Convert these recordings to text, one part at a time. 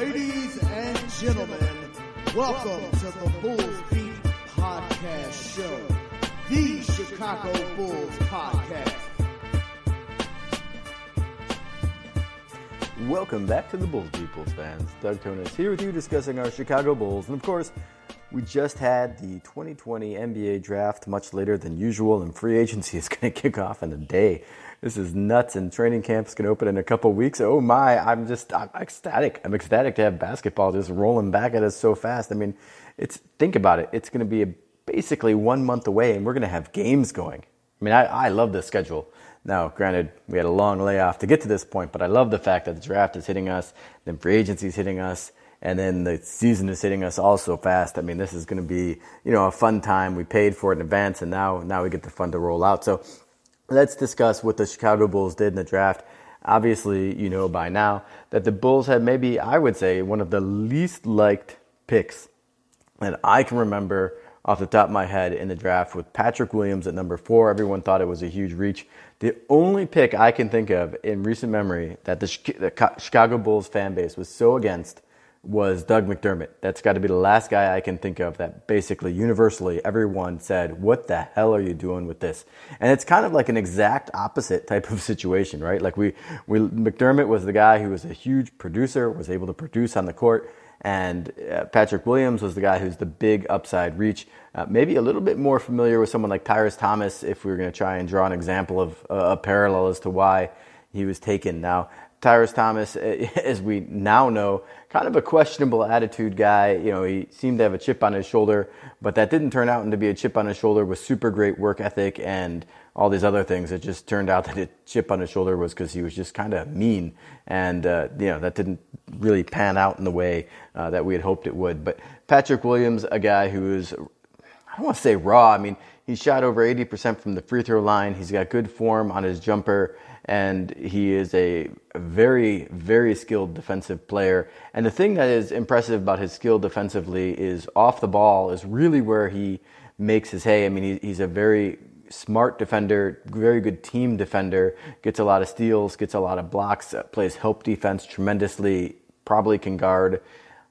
Ladies and gentlemen, welcome to the Bulls Beat Podcast Show, the Chicago Bulls podcast. Welcome back to the Bulls Beat Bulls fans. Doug Tonis here with you discussing our Chicago Bulls. And of course, we just had the 2020 NBA draft much later than usual, and free agency is going to kick off in a day. This is nuts, and training camp's to open in a couple weeks. Oh my, I'm just I'm ecstatic. I'm ecstatic to have basketball just rolling back at us so fast. I mean, it's think about it. It's going to be a, basically one month away, and we're going to have games going. I mean, I, I love this schedule. Now, granted, we had a long layoff to get to this point, but I love the fact that the draft is hitting us, then free agency is hitting us, and then the season is hitting us all so fast. I mean, this is going to be, you know, a fun time. We paid for it in advance, and now now we get the fun to roll out. So, let's discuss what the Chicago Bulls did in the draft. Obviously, you know by now that the Bulls had maybe, I would say, one of the least liked picks that I can remember off the top of my head in the draft with Patrick Williams at number four. Everyone thought it was a huge reach. The only pick I can think of in recent memory that the Chicago Bulls fan base was so against was Doug McDermott. That's got to be the last guy I can think of that basically universally everyone said, What the hell are you doing with this? And it's kind of like an exact opposite type of situation, right? Like we, we McDermott was the guy who was a huge producer, was able to produce on the court. And uh, Patrick Williams was the guy who's the big upside reach. Uh, maybe a little bit more familiar with someone like Tyrus Thomas if we were going to try and draw an example of uh, a parallel as to why he was taken. Now, Tyrus Thomas, as we now know, kind of a questionable attitude guy. You know, he seemed to have a chip on his shoulder, but that didn't turn out to be a chip on his shoulder with super great work ethic and all these other things. It just turned out that a chip on his shoulder was because he was just kind of mean, and uh, you know that didn't really pan out in the way uh, that we had hoped it would. But Patrick Williams, a guy who is, I don't want to say raw. I mean, he shot over 80% from the free throw line. He's got good form on his jumper and he is a very, very skilled defensive player. And the thing that is impressive about his skill defensively is off the ball is really where he makes his hay. I mean, he's a very smart defender, very good team defender, gets a lot of steals, gets a lot of blocks, uh, plays help defense tremendously, probably can guard,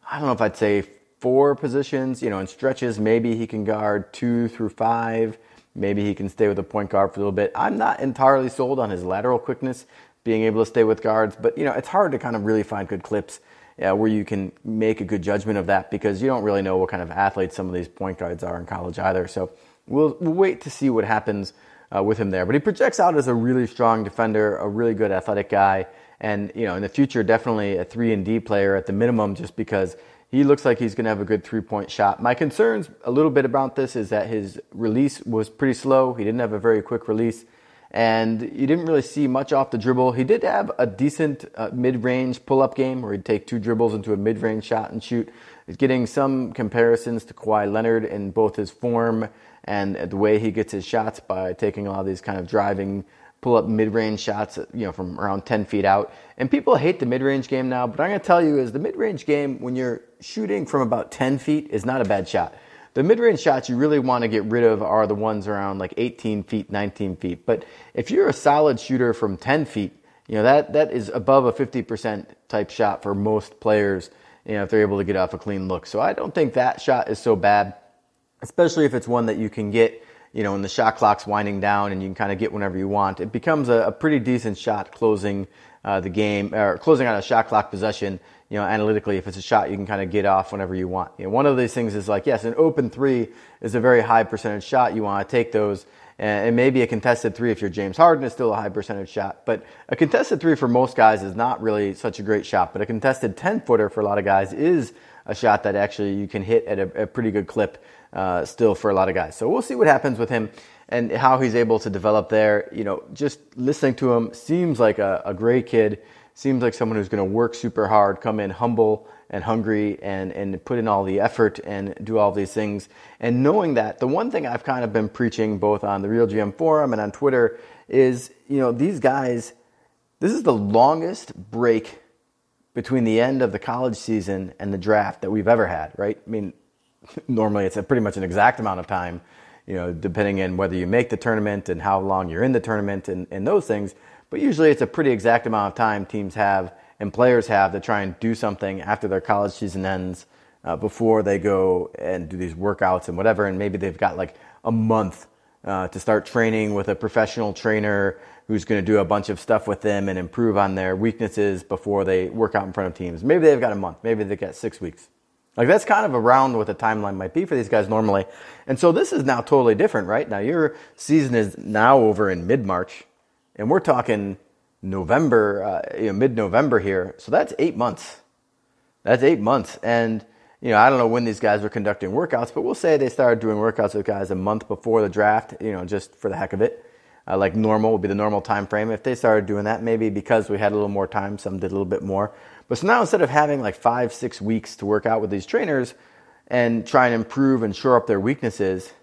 I don't know if I'd say four positions, you know, in stretches, maybe he can guard two through five. Maybe he can stay with a point guard for a little bit. I'm not entirely sold on his lateral quickness, being able to stay with guards, but you know it's hard to kind of really find good clips uh, where you can make a good judgment of that because you don't really know what kind of athletes some of these point guards are in college either. So we'll, we'll wait to see what happens uh, with him there. But he projects out as a really strong defender, a really good athletic guy, and you know in the future definitely a three and D player at the minimum, just because he looks like he's going to have a good three point shot. My concerns a little bit about this is that his release was pretty slow. He didn't have a very quick release, and you didn't really see much off the dribble. He did have a decent uh, mid range pull up game where he'd take two dribbles into a mid range shot and shoot. He's getting some comparisons to Kawhi Leonard in both his form and the way he gets his shots by taking a lot of these kind of driving pull up mid-range shots, you know, from around 10 feet out. And people hate the mid-range game now, but I'm going to tell you is the mid-range game when you're shooting from about 10 feet is not a bad shot. The mid-range shots you really want to get rid of are the ones around like 18 feet, 19 feet. But if you're a solid shooter from 10 feet, you know, that, that is above a 50% type shot for most players, you know, if they're able to get off a clean look. So I don't think that shot is so bad, especially if it's one that you can get you know, when the shot clock's winding down and you can kind of get whenever you want, it becomes a, a pretty decent shot closing uh, the game or closing out a shot clock possession. You know, analytically, if it's a shot, you can kind of get off whenever you want. You know, one of these things is like, yes, an open three is a very high percentage shot. You want to take those. And maybe a contested three, if you're James Harden, is still a high percentage shot. But a contested three for most guys is not really such a great shot. But a contested 10 footer for a lot of guys is a shot that actually you can hit at a, a pretty good clip uh, still for a lot of guys. So we'll see what happens with him and how he's able to develop there. You know, just listening to him seems like a, a great kid. Seems like someone who's going to work super hard, come in humble and hungry, and and put in all the effort and do all these things. And knowing that, the one thing I've kind of been preaching both on the Real GM forum and on Twitter is, you know, these guys. This is the longest break between the end of the college season and the draft that we've ever had, right? I mean, normally it's a pretty much an exact amount of time, you know, depending on whether you make the tournament and how long you're in the tournament and, and those things. But usually it's a pretty exact amount of time teams have and players have to try and do something after their college season ends uh, before they go and do these workouts and whatever. And maybe they've got like a month uh, to start training with a professional trainer who's going to do a bunch of stuff with them and improve on their weaknesses before they work out in front of teams. Maybe they've got a month. Maybe they've got six weeks. Like that's kind of around what the timeline might be for these guys normally. And so this is now totally different, right? Now your season is now over in mid March, and we're talking November, uh, you know, mid November here. So that's eight months. That's eight months. And, you know, I don't know when these guys were conducting workouts, but we'll say they started doing workouts with guys a month before the draft, you know, just for the heck of it. Uh, like normal would be the normal time frame. If they started doing that, maybe because we had a little more time, some did a little bit more. But so now instead of having like five, six weeks to work out with these trainers and try and improve and shore up their weaknesses,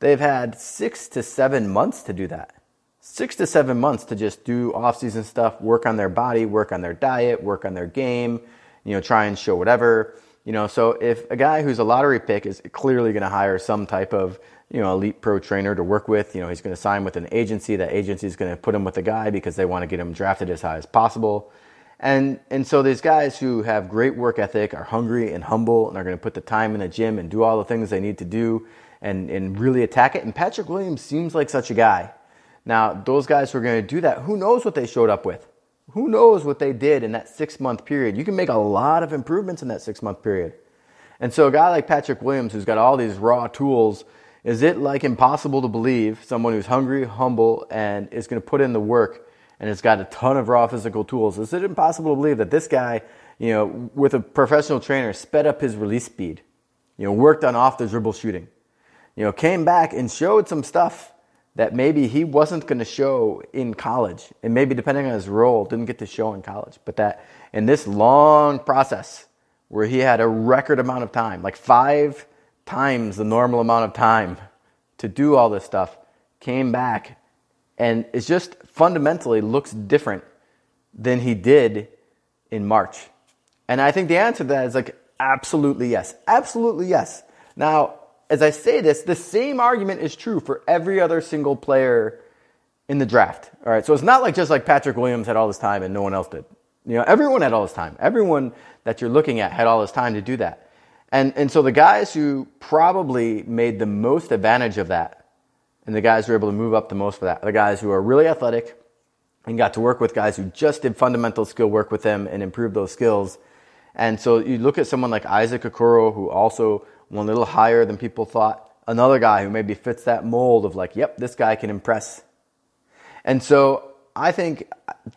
they've had six to seven months to do that. Six to seven months to just do off-season stuff, work on their body, work on their diet, work on their game, you know, try and show whatever. You know, so if a guy who's a lottery pick is clearly going to hire some type of you know, elite pro trainer to work with. You know, he's going to sign with an agency. That agency is going to put him with a guy because they want to get him drafted as high as possible. And, and so these guys who have great work ethic are hungry and humble and are going to put the time in the gym and do all the things they need to do and, and really attack it. And Patrick Williams seems like such a guy. Now, those guys who are going to do that, who knows what they showed up with? Who knows what they did in that six month period? You can make a lot of improvements in that six month period. And so, a guy like Patrick Williams, who's got all these raw tools, is it like impossible to believe someone who's hungry, humble, and is going to put in the work and it's got a ton of raw physical tools. Is it impossible to believe that this guy, you know, with a professional trainer, sped up his release speed, you know, worked on off the dribble shooting, you know, came back and showed some stuff that maybe he wasn't going to show in college, and maybe depending on his role, didn't get to show in college, but that in this long process where he had a record amount of time, like five times the normal amount of time to do all this stuff, came back and it just fundamentally looks different than he did in March. And I think the answer to that is like absolutely yes. Absolutely yes. Now, as I say this, the same argument is true for every other single player in the draft. All right, so it's not like just like Patrick Williams had all this time and no one else did. You know, everyone had all this time. Everyone that you're looking at had all this time to do that. And, and so the guys who probably made the most advantage of that and the guys who are able to move up the most for that. The guys who are really athletic and got to work with guys who just did fundamental skill work with them and improved those skills. And so you look at someone like Isaac Okoro, who also went a little higher than people thought. Another guy who maybe fits that mold of like, yep, this guy can impress. And so I think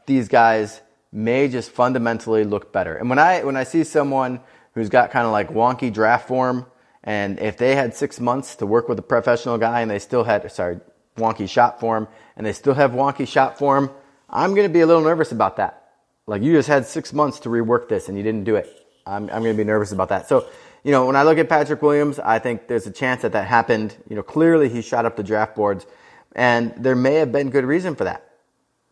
these guys may just fundamentally look better. And when I when I see someone who's got kind of like wonky draft form, and if they had six months to work with a professional guy and they still had, sorry, wonky shot form, and they still have wonky shot form, I'm going to be a little nervous about that. Like you just had six months to rework this and you didn't do it. I'm, I'm going to be nervous about that. So, you know, when I look at Patrick Williams, I think there's a chance that that happened. You know, clearly he shot up the draft boards, and there may have been good reason for that.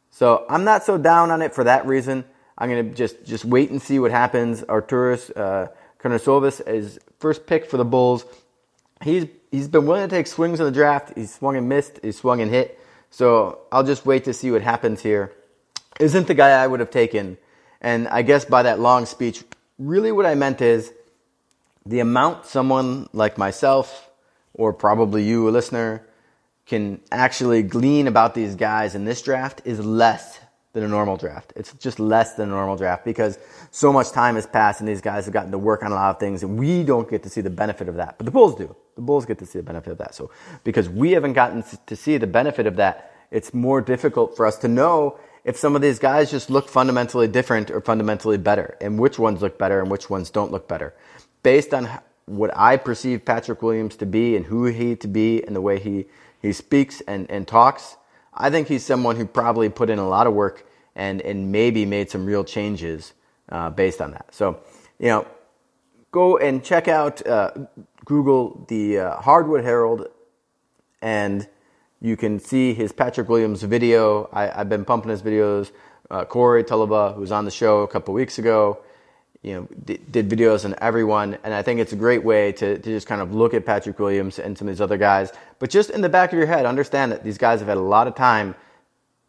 So I'm not so down on it for that reason. I'm going to just just wait and see what happens. Arturas uh, is first pick for the Bulls. He's he's been willing to take swings in the draft. He's swung and missed. He's swung and hit. So I'll just wait to see what happens here. Isn't the guy I would have taken. And I guess by that long speech, really what I meant is the amount someone like myself, or probably you, a listener, can actually glean about these guys in this draft is less than a normal draft. It's just less than a normal draft because so much time has passed and these guys have gotten to work on a lot of things and we don't get to see the benefit of that. But the Bulls do. The Bulls get to see the benefit of that. So because we haven't gotten to see the benefit of that, it's more difficult for us to know if some of these guys just look fundamentally different or fundamentally better and which ones look better and which ones don't look better. Based on what I perceive Patrick Williams to be and who he to be and the way he, he speaks and, and talks, I think he's someone who probably put in a lot of work and, and maybe made some real changes uh, based on that. So, you know, go and check out, uh, Google the uh, Hardwood Herald, and you can see his Patrick Williams video. I, have been pumping his videos. Uh, Corey Tulaba, who was on the show a couple weeks ago, you know, did, did videos on everyone, and I think it's a great way to, to just kind of look at Patrick Williams and some of these other guys. But just in the back of your head, understand that these guys have had a lot of time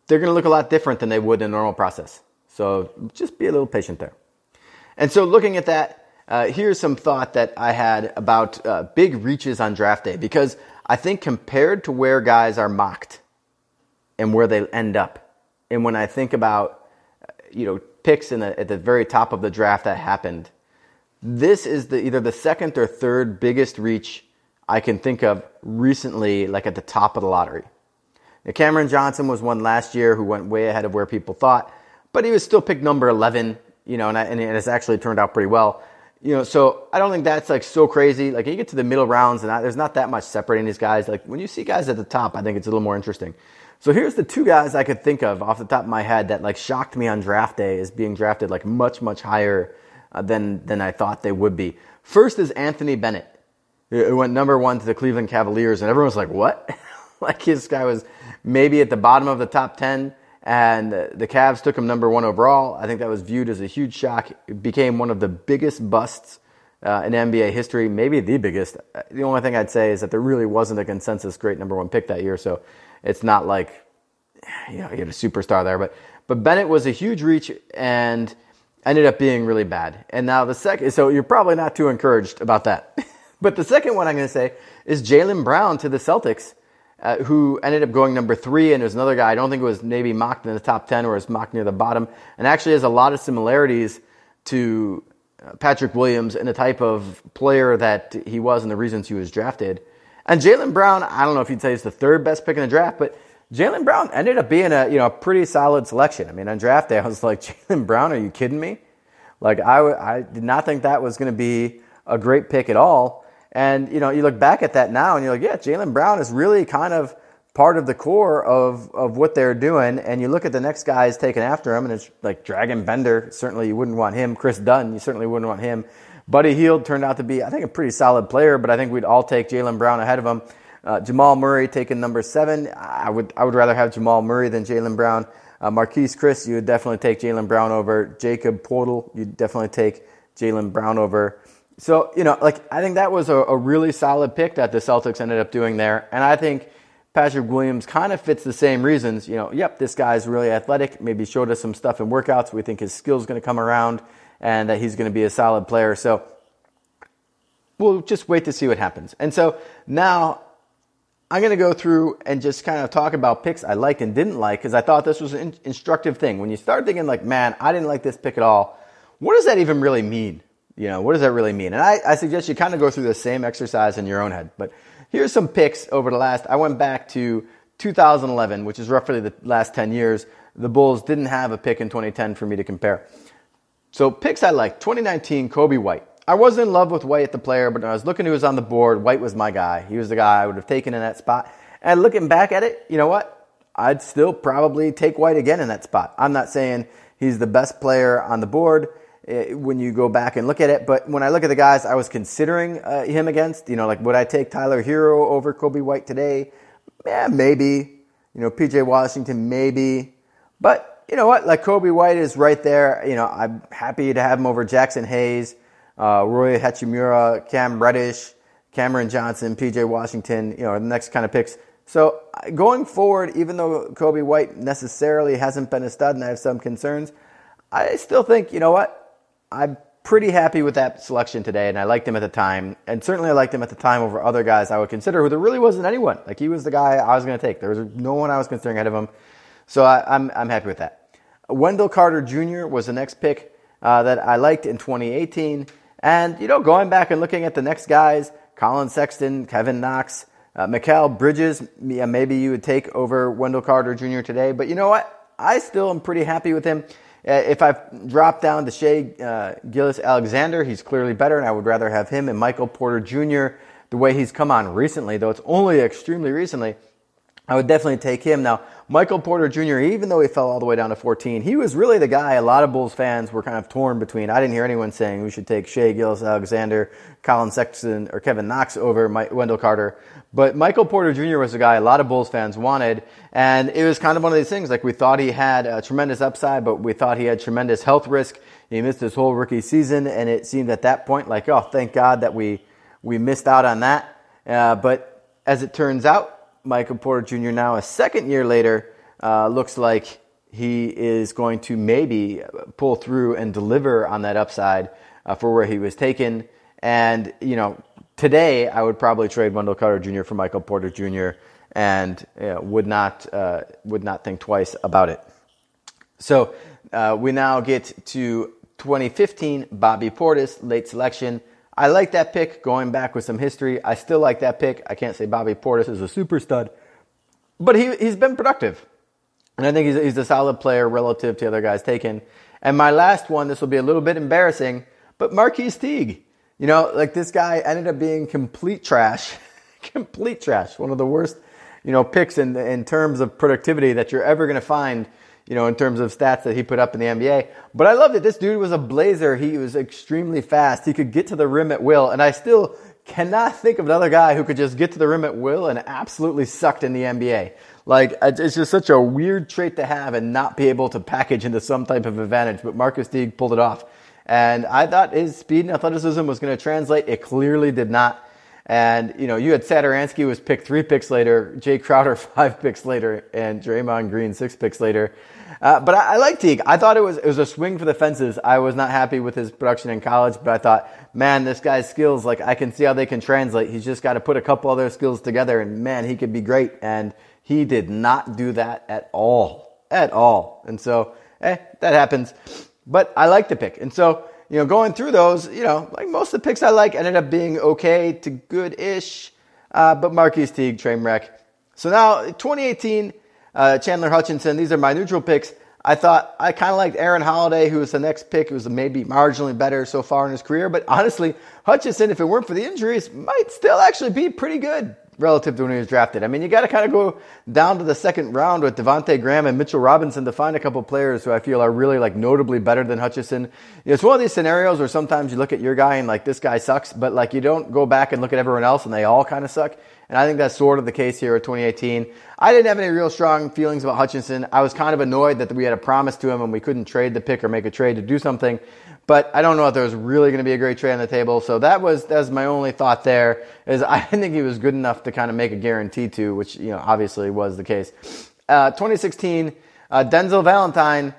they're going to look a lot different than they would in a normal process. So just be a little patient there. And so looking at that, uh, here's some thought that I had about uh, big reaches on draft day because I think compared to where guys are mocked and where they end up, and when I think about you know picks in the, at the very top of the draft that happened, this is the either the second or third biggest reach I can think of recently, like at the top of the lottery. Now, Cameron Johnson was one last year who went way ahead of where people thought, but he was still picked number 11, you know, and, I, and it's actually turned out pretty well. You know, so I don't think that's like so crazy. Like you get to the middle rounds and I, there's not that much separating these guys. Like when you see guys at the top, I think it's a little more interesting. So here's the two guys I could think of off the top of my head that like shocked me on draft day as being drafted like much much higher uh, than than I thought they would be. First is Anthony Bennett. It went number one to the Cleveland Cavaliers, and everyone was like, "What?" like this guy was maybe at the bottom of the top ten, and the Cavs took him number one overall. I think that was viewed as a huge shock. It became one of the biggest busts uh, in NBA history, maybe the biggest. The only thing I'd say is that there really wasn't a consensus great number one pick that year, so it's not like you know you had a superstar there. But but Bennett was a huge reach and ended up being really bad. And now the second, so you're probably not too encouraged about that. but the second one I'm going to say is Jaylen Brown to the Celtics. Uh, who ended up going number three, and there's another guy I don't think it was maybe mocked in the top ten or was mocked near the bottom, and actually has a lot of similarities to uh, Patrick Williams and the type of player that he was and the reasons he was drafted. And Jaylen Brown, I don't know if you'd say he's the third best pick in the draft, but Jaylen Brown ended up being a you know a pretty solid selection. I mean, on draft day, I was like, Jaylen Brown, are you kidding me? Like, I, w- I did not think that was going to be a great pick at all. And you know, you look back at that now, and you're like, yeah, Jaylen Brown is really kind of part of the core of of what they're doing. And you look at the next guys taken after him, and it's like Dragan Bender. Certainly, you wouldn't want him. Kris Dunn, you certainly wouldn't want him. Buddy Hield turned out to be, I think, a pretty solid player, but I think we'd all take Jaylen Brown ahead of him. Uh, Jamal Murray taking number seven. I would I would rather have Jamal Murray than Jaylen Brown. Uh, Marquese Chriss, you would definitely take Jaylen Brown over. Jakob Poeltl, you'd definitely take Jaylen Brown over. So you know, like I think that was a, a really solid pick that the Celtics ended up doing there, and I think Patrick Williams kind of fits the same reasons. You know, yep, this guy's really athletic. Maybe showed us some stuff in workouts. We think his skills going to come around and that he's going to be a solid player. So we'll just wait to see what happens. And so now I'm going to go through and just kind of talk about picks I liked and didn't like because I thought this was an instructive thing. When you start thinking like, man, I didn't like this pick at all. What does that even really mean? You know, what does that really mean? And I, I suggest you kind of go through the same exercise in your own head. But here's some picks over the last, I went back to 2011, which is roughly the last 10 years. The Bulls didn't have a pick in 2010 for me to compare. So picks I like 2019 Coby White. I wasn't in love with White at the player, but when I was looking who was on the board, White was my guy. He was the guy I would have taken in that spot. And looking back at it, you know what? I'd still probably take White again in that spot. I'm not saying he's the best player on the board when you go back and look at it, but when I look at the guys I was considering uh, him against, you know, like would I take Tyler Herro over Coby White today? Yeah, maybe. You know, PJ Washington, maybe. But you know what? Like Coby White is right there. You know, I'm happy to have him over Jaxson Hayes, uh, Rui Hachimura, Cam Reddish, Cameron Johnson, PJ Washington. You know, the next kind of picks. So going forward, even though Coby White necessarily hasn't been a stud, and I have some concerns, I still think you know what? I'm pretty happy with that selection today, and I liked him at the time, and certainly I liked him at the time over other guys I would consider. Who there really wasn't anyone. Like he was the guy I was going to take. There was no one I was considering ahead of him. So I, I'm I'm happy with that. Wendell Carter Jr. was the next pick uh, that I liked in 2018. And, you know, going back and looking at the next guys, Collin Sexton, Kevin Knox, uh, Mikal Bridges, yeah, maybe you would take over Wendell Carter Jr. today. But you know what? I still am pretty happy with him. Uh, if I drop down to Shai uh, Gilgeous-Alexander, he's clearly better, and I would rather have him and Michael Porter Jr. the way he's come on recently, though it's only extremely recently. I would definitely take him. Now, Michael Porter Jr., even though he fell all the way down to 14, he was really the guy a lot of Bulls fans were kind of torn between. I didn't hear anyone saying we should take Shea Gillis Alexander, Collin Sexton, or Kevin Knox over Mike, Wendell Carter. But Michael Porter Jr. was the guy a lot of Bulls fans wanted. And it was kind of one of these things like we thought he had a tremendous upside, but we thought he had tremendous health risk. He missed his whole rookie season, and it seemed at that point like, oh, thank God that we, we missed out on that. Uh, but as it turns out, Michael Porter Jr. now, a second year later, uh, looks like he is going to maybe pull through and deliver on that upside uh, for where he was taken. And, you know, today I would probably trade Wendell Carter Jr. for Michael Porter Jr. and you know, would, not, uh, would not think twice about it. So uh, we now get to 2015, Bobby Portis, late selection. I like that pick going back with some history. I still like that pick. I can't say Bobby Portis is a super stud, but he, he's been productive. And I think he's, he's a solid player relative to other guys taken. And my last one, this will be a little bit embarrassing, but Marquis Teague. You know, like this guy ended up being complete trash, complete trash. One of the worst, you know, picks in, in terms of productivity that you're ever going to find you know, in terms of stats that he put up in the NBA. But I loved it. This dude was a blazer. He was extremely fast. He could get to the rim at will. And I still cannot think of another guy who could just get to the rim at will and absolutely sucked in the NBA. Like, it's just such a weird trait to have and not be able to package into some type of advantage. But Marcus Teague pulled it off. And I thought his speed and athleticism was going to translate. It clearly did not. And, you know, you had Satoransky was picked three picks later, Jae Crowder five picks later, and Draymond Green six picks later. Uh, but I, I like Teague. I thought it was it was a swing for the fences. I was not happy with his production in college, but I thought, man, this guy's skills, like I can see how they can translate. He's just got to put a couple other skills together, and man, he could be great. And he did not do that at all, at all. And so, eh, that happens. But I like the pick, and so you know, going through those, you know, like most of the picks I like ended up being okay to good-ish. Uh, but Marquis Teague, train wreck. So now 2018 uh, Chandler Hutchinson, These are my neutral picks. I thought I kind of liked Aaron Holiday, who was the next pick, who was maybe marginally better so far in his career. But honestly, Hutchinson, if it weren't for the injuries, might still actually be pretty good relative to when he was drafted. I mean, you got to kind of go down to the second round with Devonte Graham and Mitchell Robinson to find a couple players who I feel are really like notably better than Hutchison. It's one of these scenarios where sometimes you look at your guy and like this guy sucks, but like you don't go back and look at everyone else and they all kind of suck. And I think that's sort of the case here at 2018. I didn't have any real strong feelings about Hutchinson. I was kind of annoyed that we had a promise to him and we couldn't trade the pick or make a trade to do something. But I don't know if there was really going to be a great trade on the table. So that was, that was my only thought there is I didn't think he was good enough to kind of make a guarantee to, which, you know, obviously was the case. Uh, 2016, uh, Denzel Valentine.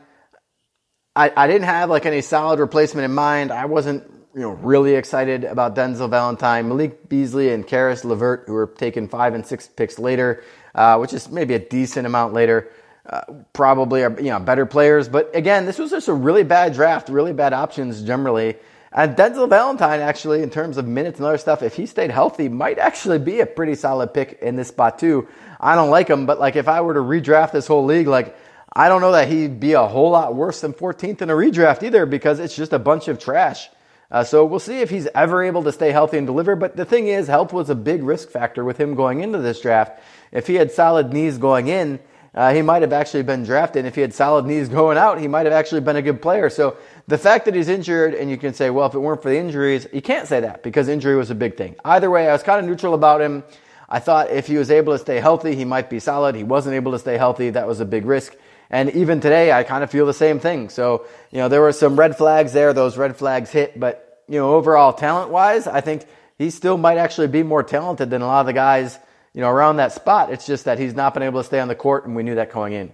I, I didn't have like any solid replacement in mind. I wasn't you know, really excited about Denzel Valentine, Malik Beasley, and Caris LeVert, who were taken five and six picks later, uh, which is maybe a decent amount later. Uh, probably are you know better players, but again, this was just a really bad draft, really bad options generally. And Denzel Valentine, actually, in terms of minutes and other stuff, if he stayed healthy, might actually be a pretty solid pick in this spot too. I don't like him, but like if I were to redraft this whole league, like I don't know that he'd be a whole lot worse than 14th in a redraft either, because it's just a bunch of trash. Uh, so we'll see if he's ever able to stay healthy and deliver. But the thing is, health was a big risk factor with him going into this draft. If he had solid knees going in, uh, he might have actually been drafted. If he had solid knees going out, he might have actually been a good player. So the fact that he's injured, and you can say, well, if it weren't for the injuries, you can't say that because injury was a big thing. Either way, I was kind of neutral about him. I thought if he was able to stay healthy, he might be solid. He wasn't able to stay healthy. That was a big risk. And even today, I kind of feel the same thing. So, you know, there were some red flags there. Those red flags hit, but, you know, overall talent wise, I think he still might actually be more talented than a lot of the guys, you know, around that spot. It's just that he's not been able to stay on the court, and we knew that going in.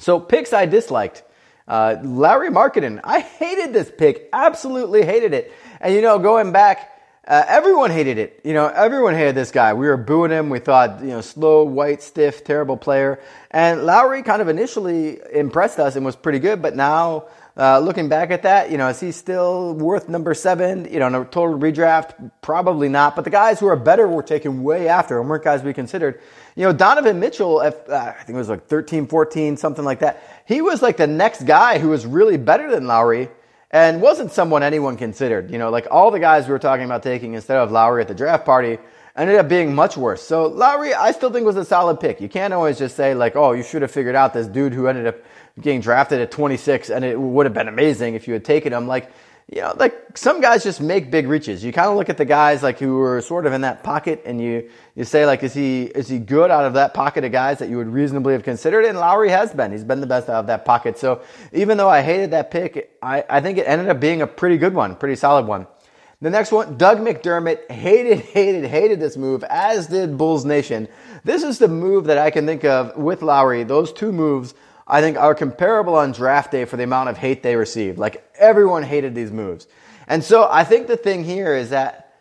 So, picks I disliked. Uh, Lauri Markkanen. I hated this pick. Absolutely hated it. And, you know, going back, uh, everyone hated it. You know, everyone hated this guy. We were booing him. We thought, you know, slow, white, stiff, terrible player. And Lauri kind of initially impressed us and was pretty good, but now uh, looking back at that, you know, is he still worth number seven? You know, in a total redraft, probably not. But the guys who are better were taken way after and weren't guys we considered. You know, Donovan Mitchell, uh, I think it was like 13, 14, something like that. He was like the next guy who was really better than Lauri and wasn't someone anyone considered. You know, like all the guys we were talking about taking instead of Lauri at the draft party ended up being much worse. So Lauri, I still think was a solid pick. You can't always just say like, oh, you should have figured out this dude who ended up getting drafted at 26 and it would have been amazing if you had taken him. Like, you know, like some guys just make big reaches. You kind of look at the guys like who were sort of in that pocket and you, you say like, is he, is he good out of that pocket of guys that you would reasonably have considered? And Lauri has been, he's been the best out of that pocket. So even though I hated that pick, I, I think it ended up being a pretty good one, pretty solid one. The next one, Doug McDermott hated, hated, hated this move, as did Bulls Nation. This is the move that I can think of with Lauri. Those two moves I think are comparable on draft day for the amount of hate they received. Like everyone hated these moves. And so I think the thing here is that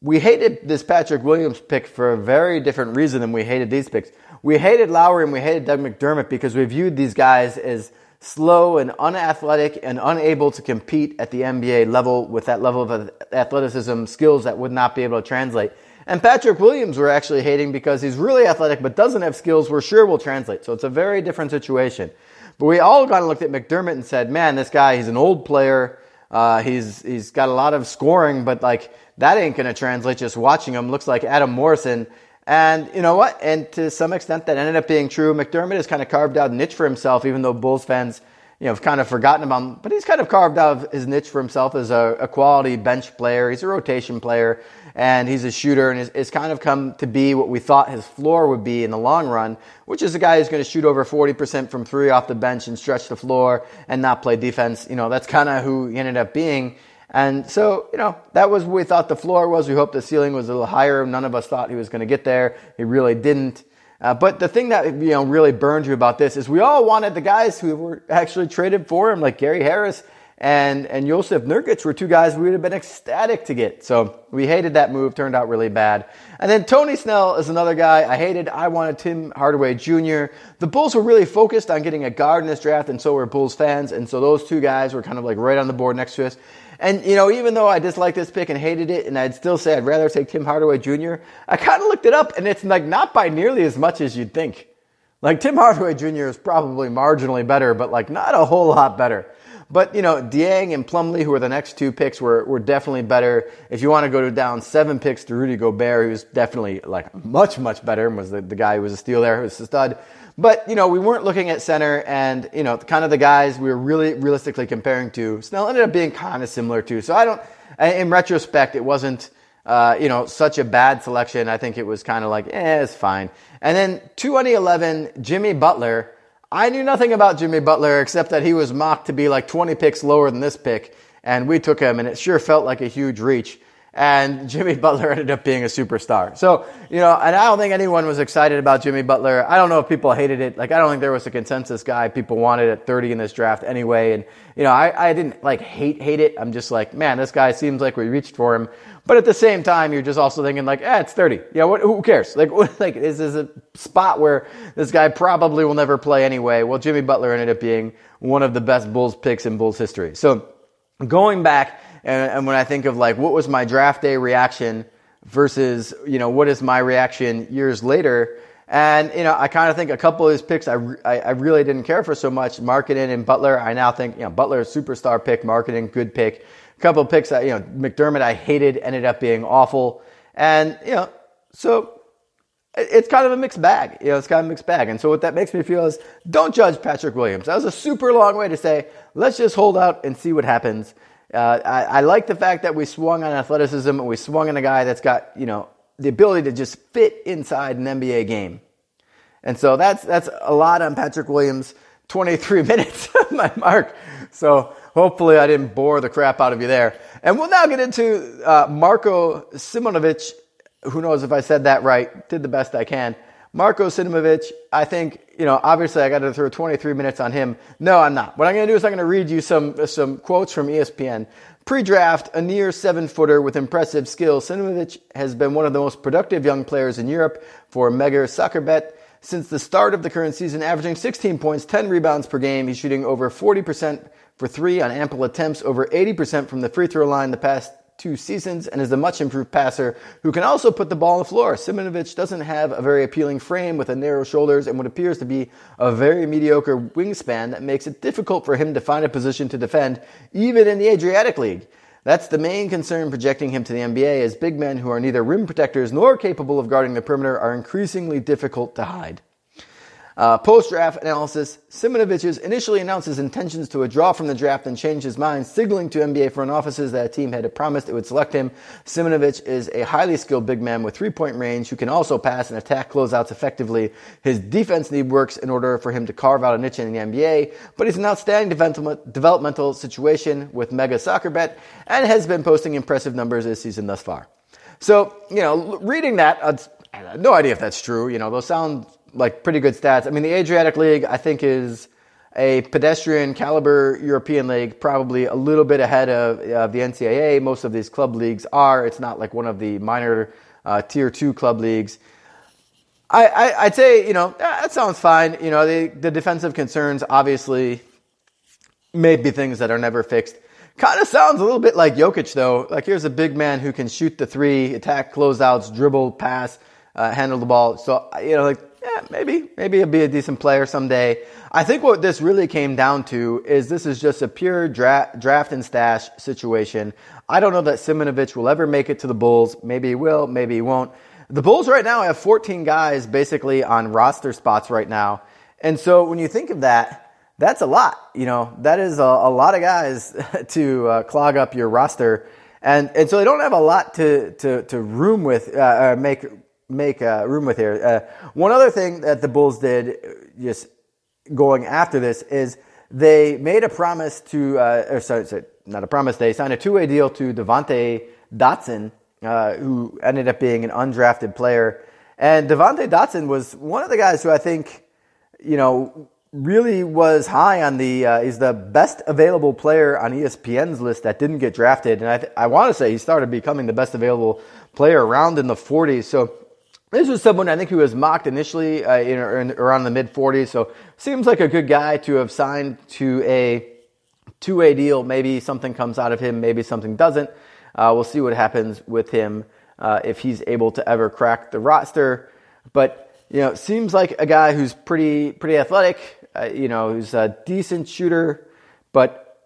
we hated this Patrick Williams pick for a very different reason than we hated these picks. We hated Lauri and we hated Doug McDermott because we viewed these guys as slow and unathletic and unable to compete at the NBA level with that level of athleticism, skills that would not be able to translate. And Patrick Williams we're actually hating because he's really athletic but doesn't have skills we're sure will translate. So it's a very different situation. But we all kind of looked at McDermott and said, man, this guy, he's an old player. Uh, he's, he's got a lot of scoring, but like that ain't to translate just watching him. Looks like Adam Morrison. And you know what? And to some extent, that ended up being true. McDermott has kind of carved out a niche for himself, even though Bulls fans, you know, kind of forgotten about him. But he's kind of carved out his niche for himself as a, a quality bench player. He's a rotation player, and he's a shooter, and it's kind of come to be what we thought his floor would be in the long run, which is a guy who's going to shoot over 40% from three off the bench and stretch the floor and not play defense. You know, that's kind of who he ended up being. And so, you know, that was what we thought the floor was. We hoped the ceiling was a little higher. None of us thought he was going to get there. He really didn't. Uh, but the thing that you know really burned you about this is we all wanted the guys who were actually traded for him, like Gary Harris and and Jusuf Nurkic, were two guys we would have been ecstatic to get. So we hated that move. Turned out really bad. And then Tony Snell is another guy I hated. I wanted Tim Hardaway Jr. The Bulls were really focused on getting a guard in this draft, and so were Bulls fans. And so those two guys were kind of like right on the board next to us. And, you know, even though I disliked this pick and hated it, and I'd still say I'd rather take Tim Hardaway Jr., I kind of looked it up, and it's like not by nearly as much as you'd think. Like, Tim Hardaway Jr. is probably marginally better, but like not a whole lot better. But, you know, Dieng and Plumlee, who were the next two picks, were, were definitely better. If you want to go down seven picks to Rudy Gobert, he was definitely like much, much better and was the, the guy who was a steal there, who was a stud. But, you know, we weren't looking at center and, you know, kind of the guys we were really realistically comparing to. Snell ended up being kind of similar to. So I don't, in retrospect, it wasn't, uh, you know, such a bad selection. I think it was kind of like, eh, it's fine. And then 2011, Jimmy Butler. I knew nothing about Jimmy Butler except that he was mocked to be like 20 picks lower than this pick. And we took him and it sure felt like a huge reach and Jimmy Butler ended up being a superstar. So, you know, and I don't think anyone was excited about Jimmy Butler. I don't know if people hated it. Like, I don't think there was a consensus guy people wanted at 30 in this draft anyway. And, you know, I, I didn't like hate, hate it. I'm just like, man, this guy seems like we reached for him. But at the same time, you're just also thinking like, eh, it's 30. Yeah, what, who cares? Like, what, like, this is a spot where this guy probably will never play anyway. Well, Jimmy Butler ended up being one of the best Bulls picks in Bulls history. So going back, and, and when I think of like what was my draft day reaction versus you know what is my reaction years later. And you know, I kind of think a couple of his picks I, I, I really didn't care for so much. Markkanen and Butler, I now think you know Butler is superstar pick, Markkanen good pick. A couple of picks that you know McDermott I hated ended up being awful, and you know so it's kind of a mixed bag. You know, it's kind of a mixed bag. And so what that makes me feel is don't judge Patrick Williams. That was a super long way to say let's just hold out and see what happens. Uh, I, I, like the fact that we swung on athleticism and we swung on a guy that's got, you know, the ability to just fit inside an NBA game. And so that's, that's a lot on Patrick Williams, 23 minutes, of my mark. So hopefully I didn't bore the crap out of you there. And we'll now get into uh, Marko Simonovic. Who knows if I said that right? Did the best I can. Marko Simonovic, I think, you know, obviously I got to throw 23 minutes on him. No, I'm not. What I'm going to do is I'm going to read you some, some quotes from ESPN. Pre-draft, a near seven-footer with impressive skills, Simonovic has been one of the most productive young players in Europe for Mega Soccerbet. Since the start of the current season, averaging 16 points, 10 rebounds per game, he's shooting over 40% for three on ample attempts, over 80% from the free throw line the past two seasons and is a much improved passer who can also put the ball on the floor. Simonovic doesn't have a very appealing frame with a narrow shoulders and what appears to be a very mediocre wingspan that makes it difficult for him to find a position to defend, even in the Adriatic League. That's the main concern projecting him to the NBA, as big men who are neither rim protectors nor capable of guarding the perimeter are increasingly difficult to hide. Uh, Post draft analysis Simonovic initially announced his intentions to withdraw from the draft and changed his mind, signaling to NBA front offices that a team had promised it would select him. Simonovic is a highly skilled big man with three point range who can also pass and attack closeouts effectively. His defense need works in order for him to carve out a niche in the NBA, but he's an outstanding developmental situation with Mega Soccerbet and has been posting impressive numbers this season thus far. So, you know, reading that, I have no idea if that's true. You know, those sound like pretty good stats. I mean, the Adriatic League, I think, is a pedestrian caliber European league, probably a little bit ahead of, the NCAA. Most of these club leagues are. It's not like one of the minor uh, tier two club leagues. I, I, would say, you know, that sounds fine. You know, the, the defensive concerns obviously may be things that are never fixed. Kind of sounds a little bit like Jokic, though. Like, here's a big man who can shoot the three, attack closeouts, dribble, pass, uh, handle the ball. So, you know, like, yeah, maybe, maybe he'll be a decent player someday. I think what this really came down to is this is just a pure dra- draft and stash situation. I don't know that Simonovic will ever make it to the Bulls. Maybe he will, maybe he won't. The Bulls right now have 14 guys basically on roster spots right now. And so when you think of that, that's a lot. You know, that is a, a lot of guys to uh, clog up your roster. And, and so they don't have a lot to, to, to room with, uh, make, make uh, room with here. Uh, one other thing that the Bulls did, just going after this, is they made a promise to, uh, or sorry, sorry, not a promise, they signed a two way deal to Devonte Dotson uh, who ended up being an undrafted player. And Devonte Dotson was one of the guys who I think, you know, really was high on the. Uh, he's the best available player on ESPN's list that didn't get drafted, and I th- I want to say he started becoming the best available player around in the 40s. So this was someone I think who was mocked initially uh, in, in, around the mid 40s. So seems like a good guy to have signed to a two-way deal. Maybe something comes out of him, maybe something doesn't. Uh, we'll see what happens with him uh, if he's able to ever crack the roster. But you know, seems like a guy who's pretty pretty athletic. Uh, you know, who's a decent shooter, but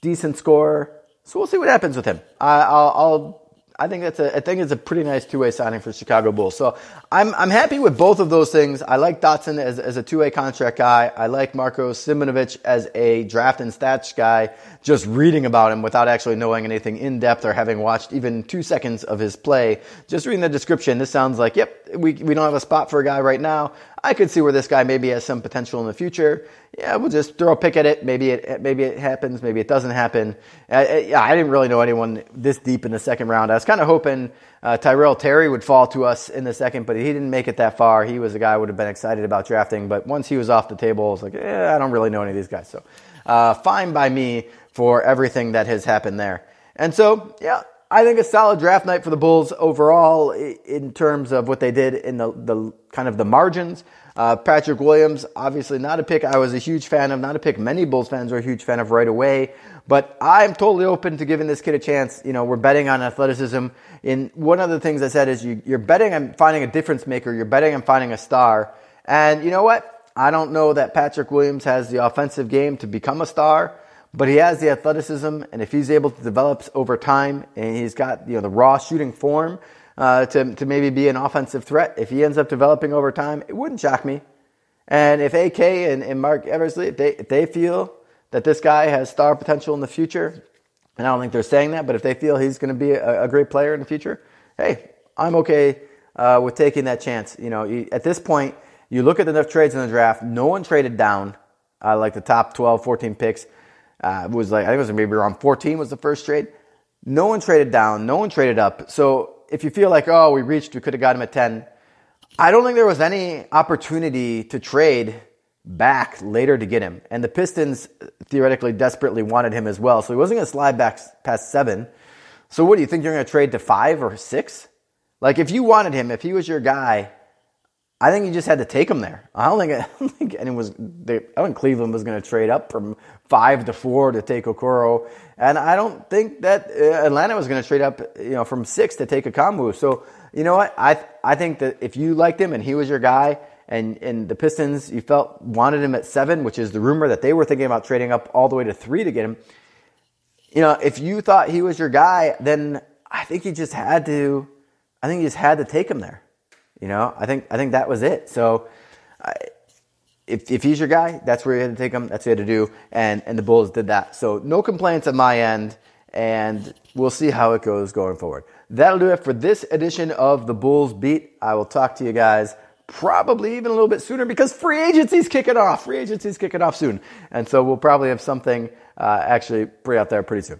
decent scorer. So we'll see what happens with him. I'll, I'll I think that's a I think it's a pretty nice two way signing for Chicago Bulls. So I'm I'm happy with both of those things. I like Dotson as, as a two way contract guy. I like Marko Simonovic as a draft and stats guy. Just reading about him without actually knowing anything in depth or having watched even two seconds of his play. Just reading the description, this sounds like yep, we we don't have a spot for a guy right now. I could see where this guy maybe has some potential in the future. Yeah, we'll just throw a pick at it. Maybe it maybe it happens. Maybe it doesn't happen. Uh, yeah, I didn't really know anyone this deep in the second round. I was kind of hoping uh, Tyrell Terry would fall to us in the second, but he didn't make it that far. He was a guy I would have been excited about drafting, but once he was off the table, I was like, eh, I don't really know any of these guys. So, uh, fine by me for everything that has happened there. And so, yeah, I think a solid draft night for the Bulls overall in terms of what they did in the, the kind of the margins. Uh, Patrick Williams, obviously not a pick I was a huge fan of, not a pick many Bulls fans were a huge fan of right away, but I'm totally open to giving this kid a chance. You know, we're betting on athleticism. And one of the things I said is you, you're betting on finding a difference maker, you're betting on finding a star. And you know what? I don't know that Patrick Williams has the offensive game to become a star but he has the athleticism, and if he's able to develop over time, and he's got you know the raw shooting form uh, to to maybe be an offensive threat, if he ends up developing over time, it wouldn't shock me. And if AK and, and Marc Eversley, if they if they feel that this guy has star potential in the future, and I don't think they're saying that, but if they feel he's going to be a, a, great player in the future, hey, I'm okay uh, with taking that chance. You know, at this point, you look at the enough trades in the draft. No one traded down, uh, like the top 12, 14 picks. Uh, was like I think it was maybe around 14 was the first trade. No one traded down. No one traded up. So if you feel like oh we reached, we could have got him at 10. I don't think there was any opportunity to trade back later to get him. And the Pistons theoretically desperately wanted him as well. So he wasn't going to slide back past seven. So what do you think you're going to trade to five or six? Like if you wanted him, if he was your guy, I think you just had to take him there. I don't think, I don't think anyone was. They, I think Cleveland was going to trade up from five to four to take Okoro, and I don't think that uh, Atlanta was going to trade up, you know, from six to take Okongwu. So you know what? I I think that if you liked him and he was your guy, and and the Pistons you felt wanted him at seven, which is the rumor that they were thinking about trading up all the way to three to get him. You know, if you thought he was your guy, then I think you just had to. I think you just had to take him there. You know, I think I think that was it. So, I, if if he's your guy, that's where you had to take him. That's what you had to do, and and the Bulls did that. So no complaints on my end, and we'll see how it goes going forward. That'll do it for this edition of the Bulls Beat. I will talk to you guys probably even a little bit sooner because free agency's kicking off. Free agency's kicking off soon, and so we'll probably have something uh, actually pretty out there pretty soon.